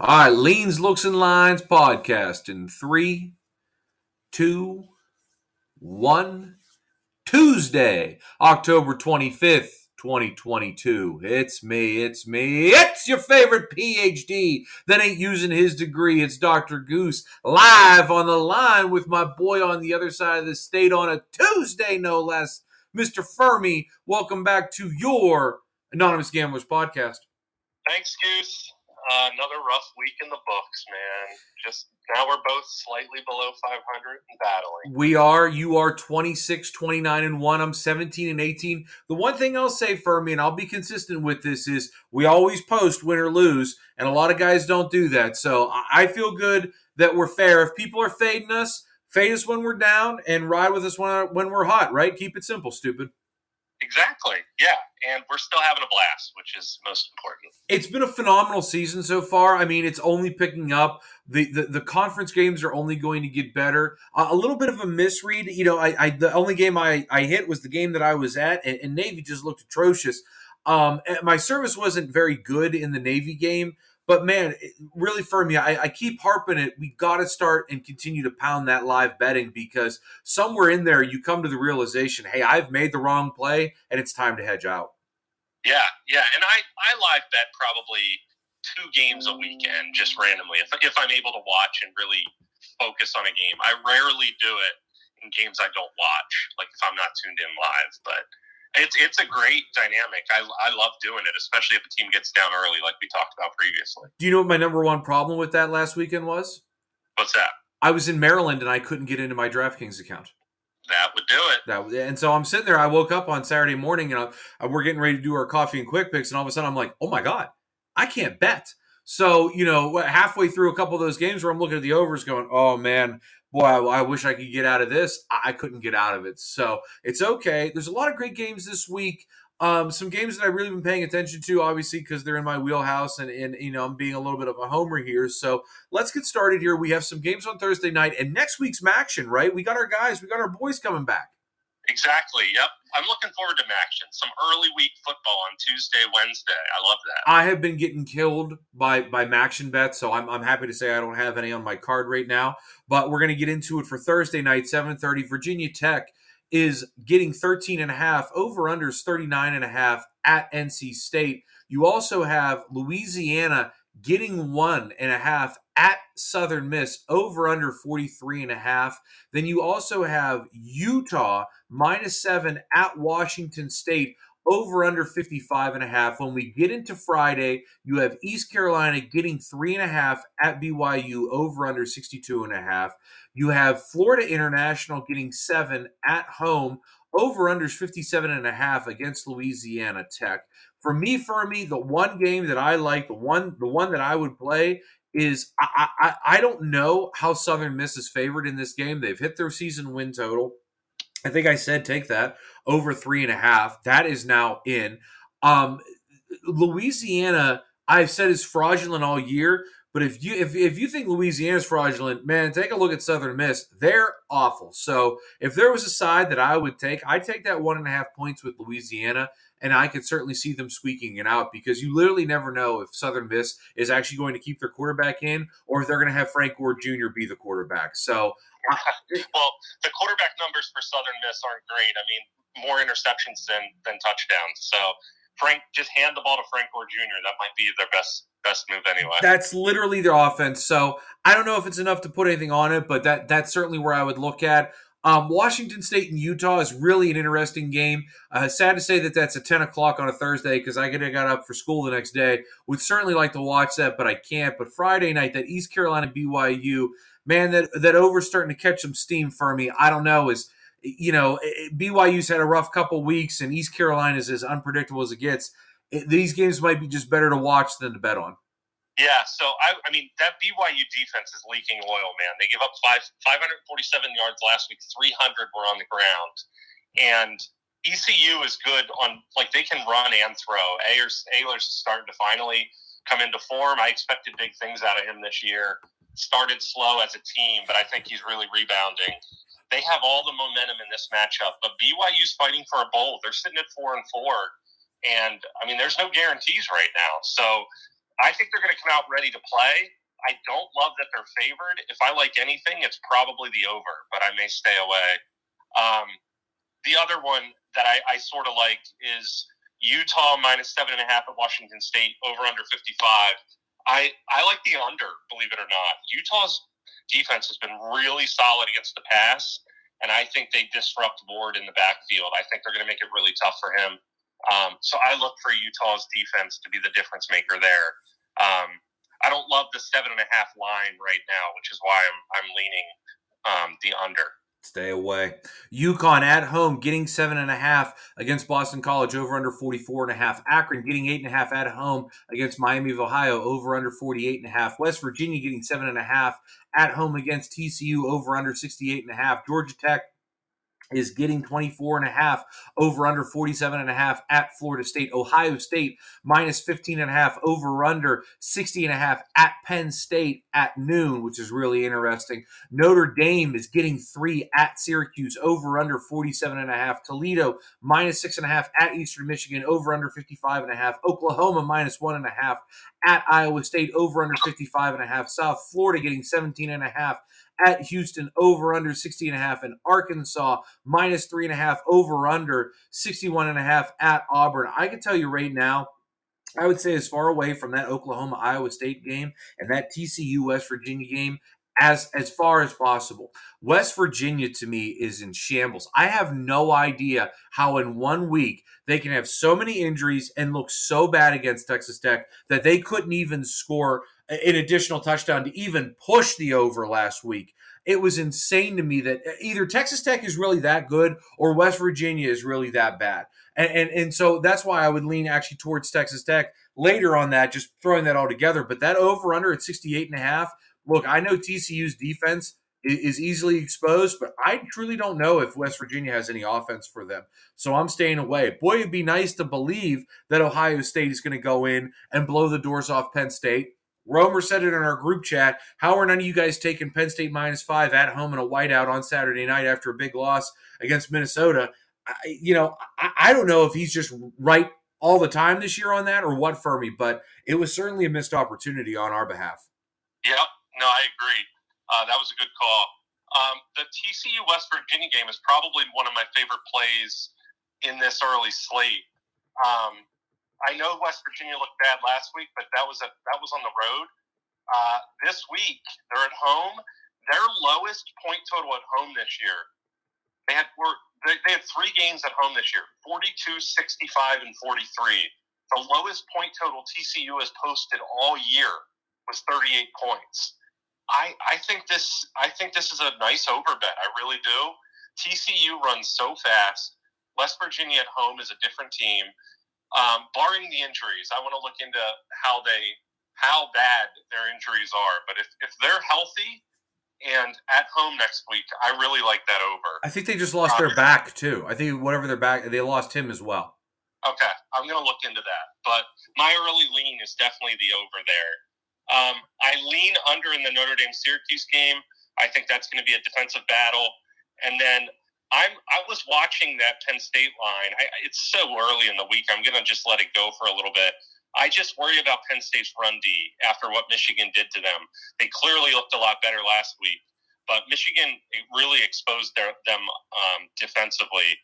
All right, Leans, Looks, and Lines podcast in three, two, one. Tuesday, October 25th, 2022. It's me, it's me, it's your favorite PhD that ain't using his degree. It's Dr. Goose live on the line with my boy on the other side of the state on a Tuesday, no less. Mr. Fermi, welcome back to your Anonymous Gamblers podcast. Thanks, Goose. Uh, another rough week in the books, man. Just now we're both slightly below 500 and battling. We are. You are 26, 29, and 1. I'm 17 and 18. The one thing I'll say for me, and I'll be consistent with this, is we always post win or lose, and a lot of guys don't do that. So I feel good that we're fair. If people are fading us, fade us when we're down and ride with us when, when we're hot, right? Keep it simple, stupid. Exactly. Yeah. And we're still having a blast, which is most important. It's been a phenomenal season so far. I mean, it's only picking up. The the, the conference games are only going to get better. Uh, a little bit of a misread. You know, I, I the only game I, I hit was the game that I was at, and, and Navy just looked atrocious. Um, my service wasn't very good in the Navy game. But man, really for me, I, I keep harping it. We got to start and continue to pound that live betting because somewhere in there you come to the realization, hey, I've made the wrong play and it's time to hedge out. Yeah, yeah, and I I live bet probably two games a weekend just randomly if if I'm able to watch and really focus on a game. I rarely do it in games I don't watch, like if I'm not tuned in live, but it's it's a great dynamic. I, I love doing it, especially if the team gets down early, like we talked about previously. Do you know what my number one problem with that last weekend was? What's that? I was in Maryland and I couldn't get into my DraftKings account. That would do it. That and so I'm sitting there. I woke up on Saturday morning and uh, I, we're getting ready to do our coffee and quick picks, and all of a sudden I'm like, oh my god, I can't bet. So you know, halfway through a couple of those games where I'm looking at the overs, going, oh man, boy, I, I, wish I could get out of this. I, I, couldn't get out of it. So it's okay. There's a lot of great games this week. Um, some games that I've really been paying attention to, obviously, because they're in my wheelhouse and, and, you know, I'm being a little bit of a homer here. So let's get started here. We have some games on Thursday night and next week's action, right? We got our guys, we got our boys coming back. Exactly. Yep. I'm looking forward to action. Some early week football on Tuesday, Wednesday. I love that. I have been getting killed by by action bets, so I'm, I'm happy to say I don't have any on my card right now. But we're going to get into it for Thursday night, 7:30. Virginia Tech is getting 13 and a half over unders 39 and a half at NC State. You also have Louisiana getting one and a half at Southern Miss over under 43 and a half. Then you also have Utah minus seven at Washington State over under 55 and a half. When we get into Friday, you have East Carolina getting three and a half at BYU over under 62 and a half. You have Florida International getting seven at home over unders 57 and a half against Louisiana Tech. For me, for me, the one game that I like, the one, the one that I would play is I, I, I don't know how Southern Miss is favored in this game. They've hit their season win total. I think I said take that over three and a half. That is now in. Um, Louisiana, I've said is fraudulent all year. But if you if, if you think Louisiana is fraudulent, man, take a look at Southern Miss. They're awful. So if there was a side that I would take, I'd take that one and a half points with Louisiana and I could certainly see them squeaking it out because you literally never know if Southern Miss is actually going to keep their quarterback in or if they're going to have Frank Gore Jr. be the quarterback. So, well, the quarterback numbers for Southern Miss aren't great. I mean, more interceptions than than touchdowns. So. Frank, just hand the ball to Frank Gore Jr. That might be their best best move anyway. That's literally their offense. So I don't know if it's enough to put anything on it, but that that's certainly where I would look at. Um, Washington State and Utah is really an interesting game. Uh, sad to say that that's a 10 o'clock on a Thursday because I could have got up for school the next day. Would certainly like to watch that, but I can't. But Friday night, that East Carolina BYU, man, that that over's starting to catch some steam for me. I don't know. Is you know BYU's had a rough couple weeks, and East Carolina is as unpredictable as it gets. These games might be just better to watch than to bet on. Yeah, so I, I mean that BYU defense is leaking oil, man. They give up five 547 yards last week. 300 were on the ground, and ECU is good on like they can run and throw. Ahlers Ahlers starting to finally come into form. I expected big things out of him this year. Started slow as a team, but I think he's really rebounding. They have all the momentum in this matchup, but BYU's fighting for a bowl. They're sitting at four and four, and I mean, there's no guarantees right now. So I think they're going to come out ready to play. I don't love that they're favored. If I like anything, it's probably the over, but I may stay away. Um, the other one that I, I sort of like is Utah minus seven and a half at Washington State over under 55. I, I like the under, believe it or not. Utah's defense has been really solid against the pass, and I think they disrupt Ward in the backfield. I think they're going to make it really tough for him. Um, so I look for Utah's defense to be the difference maker there. Um, I don't love the seven and a half line right now, which is why I'm I'm leaning um, the under. Stay away. UConn at home getting seven and a half against Boston College over under 44 and a half. Akron getting eight and a half at home against Miami of Ohio over under 48 and a half. West Virginia getting seven and a half at home against TCU over under 68 and a half. Georgia Tech is getting 24 and a half over under 47 and a half at Florida State. Ohio State minus 15 and a half over under 60 and a half at Penn State at noon, which is really interesting. Notre Dame is getting three at Syracuse over under 47 and a half. Toledo minus six and a half at Eastern Michigan over under 55 and a half. Oklahoma minus one and a half at Iowa State over under 55 and a half. South Florida getting 17 and a half at Houston over under 60 and a half and Arkansas minus three and a half over under 61 and a half at Auburn. I can tell you right now, I would say as far away from that Oklahoma Iowa State game and that TCU West Virginia game as as far as possible. West Virginia to me is in shambles. I have no idea how in one week they can have so many injuries and look so bad against Texas Tech that they couldn't even score an additional touchdown to even push the over last week. It was insane to me that uh, either Texas Tech is really that good or West Virginia is really that bad. And, and, and so that's why I would lean actually towards Texas Tech later on that, just throwing that all together. But that over under at 68 and a half, look, I know TCU's defense is easily exposed, but I truly don't know if West Virginia has any offense for them. So I'm staying away. Boy, it'd be nice to believe that Ohio State is going to go in and blow the doors off Penn State. Romer said it in our group chat. How are none of you guys taking Penn State minus five at home in a whiteout on Saturday night after a big loss against Minnesota? I, you know, I, I don't know if he's just right all the time this year on that or what for me, but it was certainly a missed opportunity on our behalf. Yeah, no, I agree. Uh, that was a good call. Um, the TCU West Virginia game is probably one of my favorite plays in this early slate. Um, I know West Virginia looked bad last week, but that was a that was on the road. Uh, this week they're at home. Their lowest point total at home this year. They had were they, they had three games at home this year 42, 65, and 43. The lowest point total TCU has posted all year was 38 points. I, I think this I think this is a nice over bet. I really do. TCU runs so fast. West Virginia at home is a different team. Um, barring the injuries, I want to look into how they how bad their injuries are. But if, if they're healthy and at home next week, I really like that over. I think they just lost um, their back too. I think whatever their back, they lost him as well. Okay, I'm going to look into that. But my early lean is definitely the over there. Um, I lean under in the Notre Dame Syracuse game. I think that's going to be a defensive battle. And then I'm I was watching that Penn State line. I, it's so early in the week. I'm gonna just let it go for a little bit. I just worry about Penn State's run D after what Michigan did to them. They clearly looked a lot better last week, but Michigan really exposed their, them um, defensively.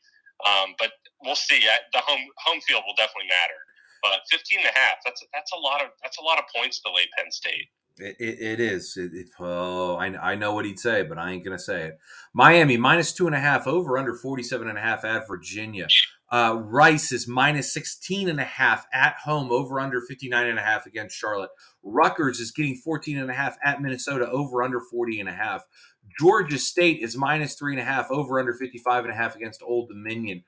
Um, but we'll see. The home home field will definitely matter. But 15 and a half, that's that's a lot of that's a lot of points to lay Penn State. It, it, it is. It, oh, I, I know what he'd say, but I ain't to say it. Miami minus two and a half over under 47 and a half at Virginia. Uh, Rice is minus 16 and a half at home over under 59 and a half against Charlotte. Rutgers is getting 14 and a half at Minnesota over under 40 and a half. Georgia State is minus three and a half over under 55 and a half against Old Dominion.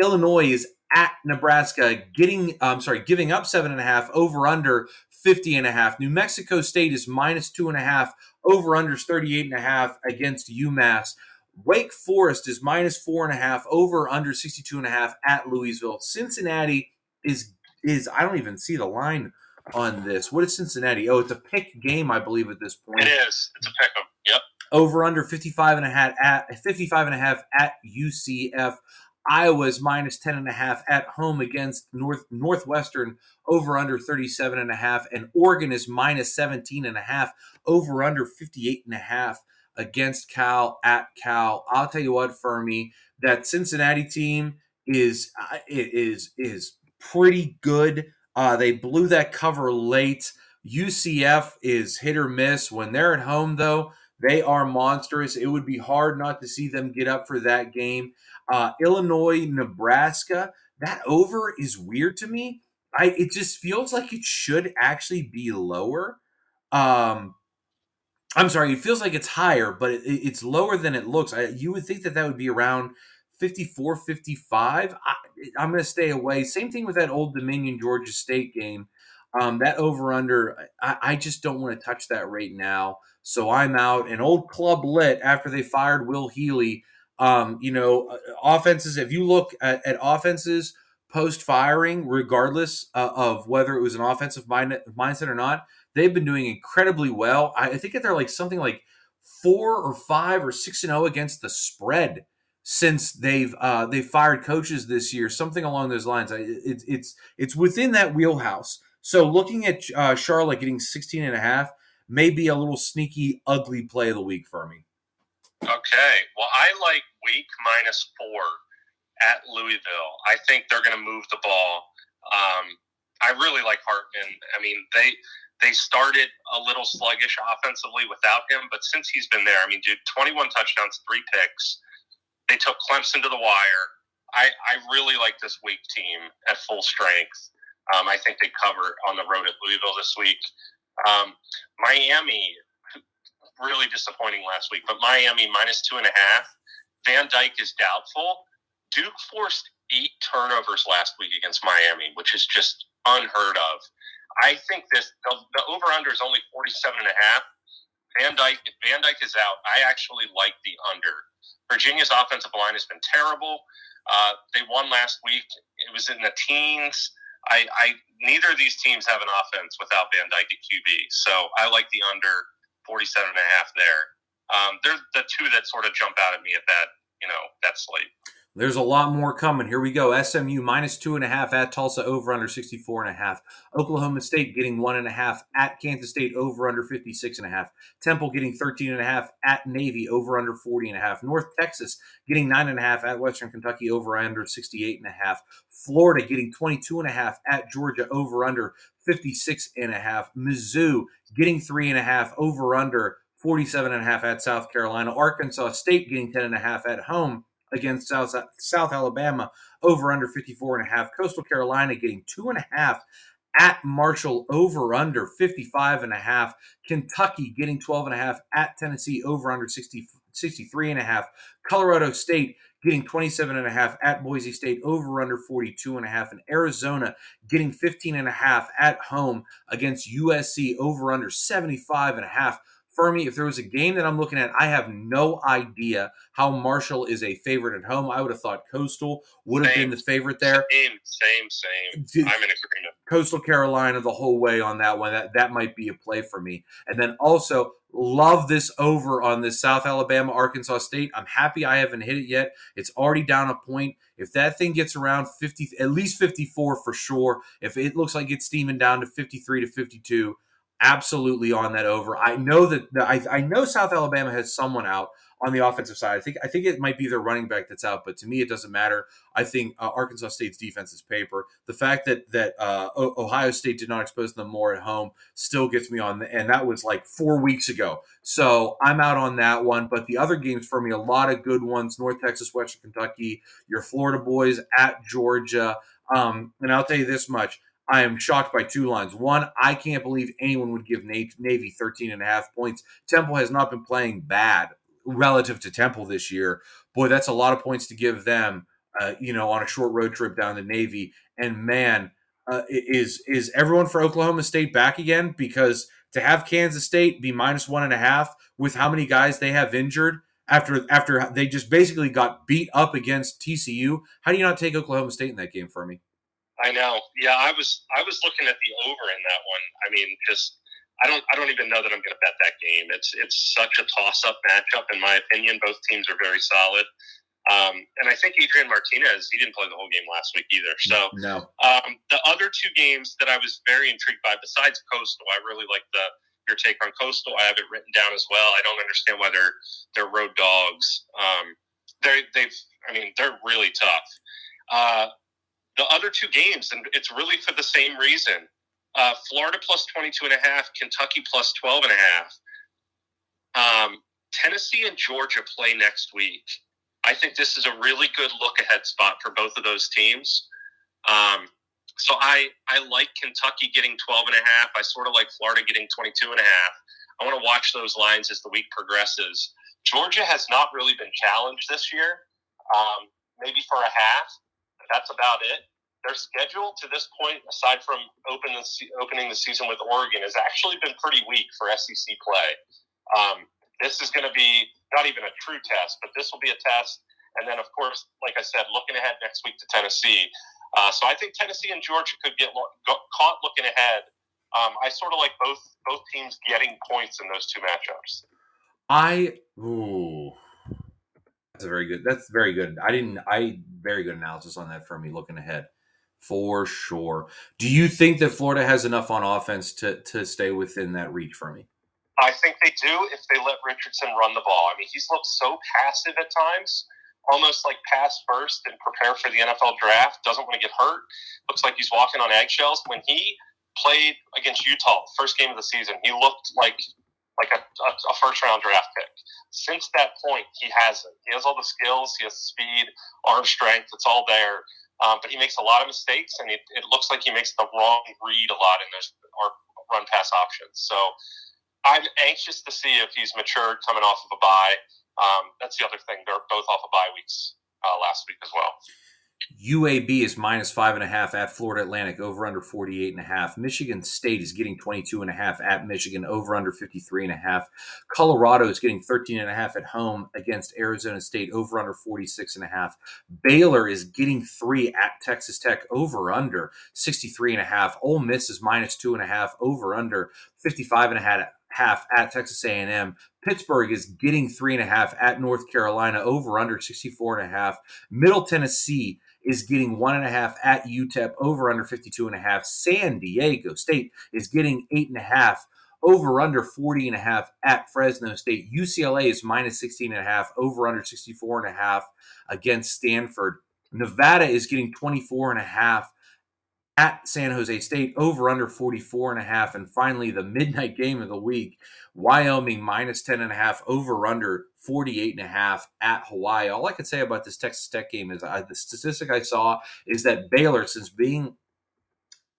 Illinois is at Nebraska, getting I'm sorry, giving up seven and a half over under 50 and a half. New Mexico State is minus two and a half, over unders 38 and a half against UMass. Wake Forest is minus four and a half, over under 62 and a half at Louisville. Cincinnati is is I don't even see the line on this. What is Cincinnati? Oh, it's a pick game, I believe, at this point. It is. It's a pick 'em. Yep. Over under 55 and a half at 55 and a half at UCF. Iowa's minus 10 and a half at home against North Northwestern over under 37 and a half and Oregon is minus 17 and a half over under 58 and a half against Cal at Cal. I'll tell you what, Fermi, that Cincinnati team is uh, is is pretty good. Uh, they blew that cover late. UCF is hit or miss when they're at home, though. They are monstrous. It would be hard not to see them get up for that game. Uh, Illinois, Nebraska, that over is weird to me. I it just feels like it should actually be lower. Um, I'm sorry, it feels like it's higher, but it, it's lower than it looks. I, you would think that that would be around 54, 55. I, am going to stay away. Same thing with that Old Dominion Georgia State game. Um, that over under, I, I, just don't want to touch that right now. So I'm out. And old club lit after they fired Will Healy. Um, you know, uh, offenses, if you look at, at offenses post firing, regardless uh, of whether it was an offensive mind, mindset or not, they've been doing incredibly well. I, I think that they're like something like four or five or six and zero oh against the spread since they've uh, they've fired coaches this year, something along those lines. It's it's it's within that wheelhouse. So looking at uh, Charlotte getting 16 and a half may be a little sneaky, ugly play of the week for me. Okay. Well, I like Wake minus four at Louisville. I think they're going to move the ball. Um, I really like Hartman. I mean, they they started a little sluggish offensively without him, but since he's been there, I mean, dude, 21 touchdowns, three picks. They took Clemson to the wire. I, I really like this Wake team at full strength. Um, I think they cover on the road at Louisville this week. Um, Miami, really disappointing last week, but Miami minus two and a half. Van Dyke is doubtful. Duke forced eight turnovers last week against Miami, which is just unheard of. I think this the, the over under is only 47 and a half. Van Dyke if Van Dyke is out. I actually like the under. Virginia's offensive line has been terrible. Uh, they won last week. It was in the teens. I, I neither of these teams have an offense without Van Dyke at QB. So I like the under 47 and a half there. Um, they're the two that sort of jump out at me at that, you know, that slate. There's a lot more coming. Here we go. SMU minus two and a half at Tulsa over under 64 and a half. Oklahoma State getting one and a half at Kansas State over under 56 and a half. Temple getting 13 and a half at Navy over under 40 and a half. North Texas getting nine and a half at Western Kentucky over under 68 and a half. Florida getting 22 and a half at Georgia over under 56 and a half. Mizzou getting three and a half over under 47 and a half at South Carolina. Arkansas State getting 10 and a half at home against South, South Alabama over under 54 and a half. Coastal Carolina getting two and a half at Marshall over under 55 and a half. Kentucky getting 12 and a half at Tennessee over under 60, 63 and a half. Colorado State getting 27 and a half at Boise State over under 42 and a half and Arizona getting 15 and a half at home against USC over under 75 and a half. Fermi, if there was a game that I'm looking at, I have no idea how Marshall is a favorite at home. I would have thought Coastal would have same, been the favorite there. Same, same, same. I'm in agreement. Coastal Carolina the whole way on that one. That that might be a play for me. And then also love this over on this South Alabama Arkansas State. I'm happy I haven't hit it yet. It's already down a point. If that thing gets around 50, at least 54 for sure. If it looks like it's steaming down to 53 to 52 absolutely on that over. I know that I, I know South Alabama has someone out on the offensive side. I think I think it might be their running back that's out, but to me it doesn't matter. I think uh, Arkansas State's defense is paper. The fact that that uh, Ohio State did not expose them more at home still gets me on, the, and that was like four weeks ago. So I'm out on that one. But the other games for me, a lot of good ones: North Texas, Western Kentucky, your Florida boys at Georgia. Um, and I'll tell you this much: I am shocked by two lines. One, I can't believe anyone would give Navy 13 and a half points. Temple has not been playing bad relative to Temple this year. Boy, that's a lot of points to give them, uh, you know, on a short road trip down to Navy. And man, uh, is is everyone for Oklahoma State back again? Because to have Kansas State be minus one and a half with how many guys they have injured after after they just basically got beat up against TCU, how do you not take Oklahoma State in that game for me? I know. Yeah, I was I was looking at the over in that one. I mean, just I don't I don't even know that I'm going to bet that game. It's it's such a toss up matchup in my opinion. Both teams are very solid. Um, and I think Adrian Martinez, he didn't play the whole game last week either. So no. Um, the other two games that I was very intrigued by, besides Coastal, I really like the your take on Coastal. I have it written down as well. I don't understand why they're they're road dogs. Um, they they've I mean they're really tough. Uh, the other two games, and it's really for the same reason. Uh, Florida plus 22 and a half, Kentucky plus 12 and a half. Um, Tennessee and Georgia play next week. I think this is a really good look ahead spot for both of those teams. Um, so I, I like Kentucky getting 12 and a half. I sort of like Florida getting 22 and a half. I want to watch those lines as the week progresses. Georgia has not really been challenged this year, um, maybe for a half. That's about it. Their schedule to this point, aside from open the, opening the season with Oregon, has actually been pretty weak for SEC play. Um, this is going to be not even a true test, but this will be a test. And then, of course, like I said, looking ahead next week to Tennessee. Uh, so I think Tennessee and Georgia could get lo- caught looking ahead. Um, I sort of like both both teams getting points in those two matchups. I ooh, that's a very good. That's very good. I didn't. I very good analysis on that for me looking ahead, for sure. Do you think that Florida has enough on offense to to stay within that reach for me? I think they do if they let Richardson run the ball. I mean, he's looked so passive at times, almost like pass first and prepare for the NFL draft. Doesn't want to get hurt. Looks like he's walking on eggshells. When he played against Utah, first game of the season, he looked like like a, a, a first round draft pick. Since that point, he hasn't. He has all the skills. He has speed, arm strength. It's all there. Um, but he makes a lot of mistakes, and it, it looks like he makes the wrong read a lot in those run pass options. So I'm anxious to see if he's matured coming off of a bye. Um, that's the other thing. They're both off of bye weeks uh, last week as well. UAB is minus five and a half at Florida Atlantic, over under 48 and a half. Michigan State is getting 22 and a half at Michigan, over under 53 and a half. Colorado is getting 13 and a half at home against Arizona State, over under 46 and a half. Baylor is getting three at Texas Tech, over under 63 and a half. Ole Miss is minus two and a half, over under 55 and a half half at Texas A&M. Pittsburgh is getting three and a half at North Carolina, over under 64 and a half. Middle Tennessee is getting one and a half at UTEP, over under 52 and a half. San Diego State is getting eight and a half, over under 40 and a half at Fresno State. UCLA is minus 16 and a half, over under 64 and a half against Stanford. Nevada is getting 24 and a half at San Jose State, over under 44 and a half. And finally, the midnight game of the week, Wyoming minus 10 and a half, over under 48 and a half at Hawaii. All I can say about this Texas Tech game is I, the statistic I saw is that Baylor, since being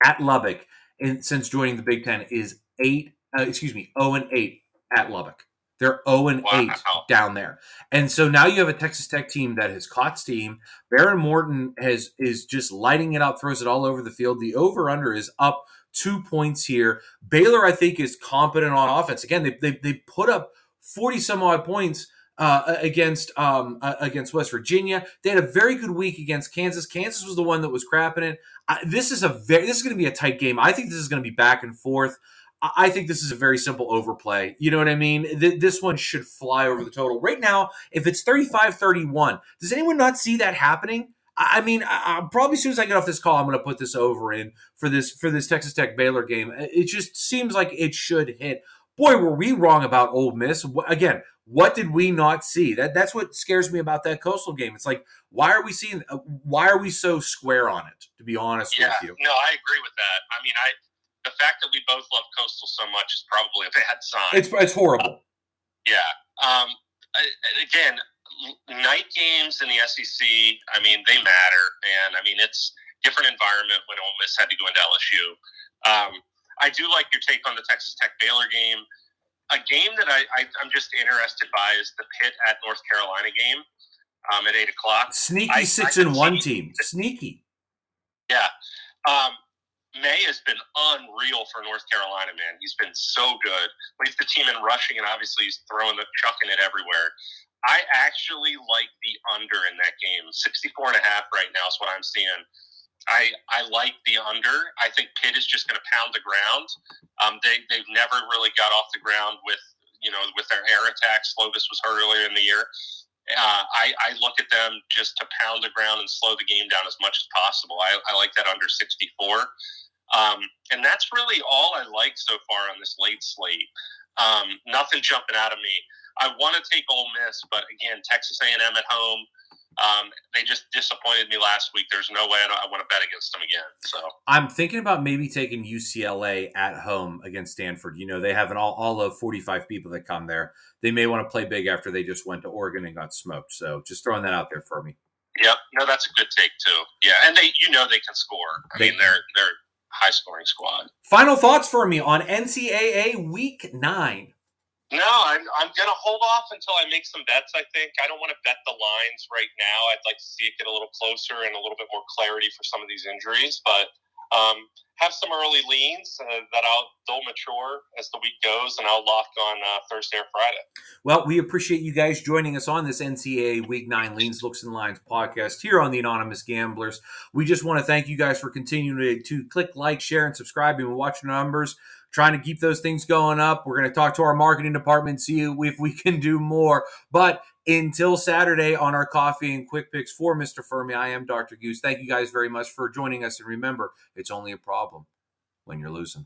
at Lubbock and since joining the Big Ten, is eight, uh, excuse me, 0 and 8 at Lubbock. They're 0 and 8 wow. down there. And so now you have a Texas Tech team that has caught steam. Behren Morton has is just lighting it up, throws it all over the field. The over under is up two points here. Baylor, I think, is competent on offense. Again, they, they, they put up 40 some odd points. Uh, against um, against West Virginia, they had a very good week against Kansas. Kansas was the one that was crapping it. I, this is a very this is going to be a tight game. I think this is going to be back and forth. I think this is a very simple overplay. You know what I mean? this one should fly over the total. Right now, if it's 35 31, does anyone not see that happening? I mean, I, probably as soon as I get off this call, I'm going to put this over in for this for this Texas Tech Baylor game. It just seems like it should hit. Boy, were we wrong about Ole Miss again? What did we not see? That that's what scares me about that Coastal game. It's like, why are we seeing? Uh, why are we so square on it? To be honest yeah, with you, no, I agree with that. I mean, I the fact that we both love Coastal so much is probably a bad sign. It's it's horrible. Uh, yeah. Um, again, night games in the SEC. I mean, they matter, man. I mean, it's different environment when Ole Miss had to go into LSU. Um, I do like your take on the Texas Tech Baylor game. A game that I, I am just interested by is the Pitt at North Carolina game um, at eight o'clock. Sneaky I, six I and one team. Sneaky. Yeah. Um, Maye has been unreal for North Carolina, man. He's been so good. Leads the team in rushing, and obviously he's throwing the chucking it everywhere. I actually like the under in that game. 64 and a half right now is what I'm seeing. I, I like the under. I think Pitt is just going to pound the ground. Um, they, they've never really got off the ground with, you know, with their air attacks. Slovis was hurt earlier in the year. Uh, I, I look at them just to pound the ground and slow the game down as much as possible. I, I like that under 64. Um, and that's really all I like so far on this late slate. Um, nothing jumping out of me. I want to take Ole Miss, but again, Texas A&M at home. Um, they just disappointed me last week. There's no way I, I want to bet against them again. So I'm thinking about maybe taking UCLA at home against Stanford. You know, they have an all, all of 45 people that come there. They may want to play big after they just went to Oregon and got smoked. So just throwing that out there for me. Yep, no, that's a good take too. Yeah, and they, you know, they can score. I they, mean, they're they're high scoring squad. Final thoughts for me on NCAA Week Nine. No, I'm, I'm going to hold off until I make some bets, I think. I don't want to bet the lines right now. I'd like to see it get a little closer and a little bit more clarity for some of these injuries. But um, have some early leans uh, that I'll they'll mature as the week goes, and I'll lock on uh, Thursday or Friday. Well, we appreciate you guys joining us on this NCAA Week Nine Leans, Looks, and Lines podcast here on the Anonymous Gamblers. We just want to thank you guys for continuing to, to click like, share, and subscribe, and watch numbers trying to keep those things going up. We're going to talk to our marketing department, see if we can do more. But until Saturday on our coffee and quick picks for Mr. Fermi, I am Dr. Goose. Thank you guys very much for joining us. And remember, it's only a problem when you're losing.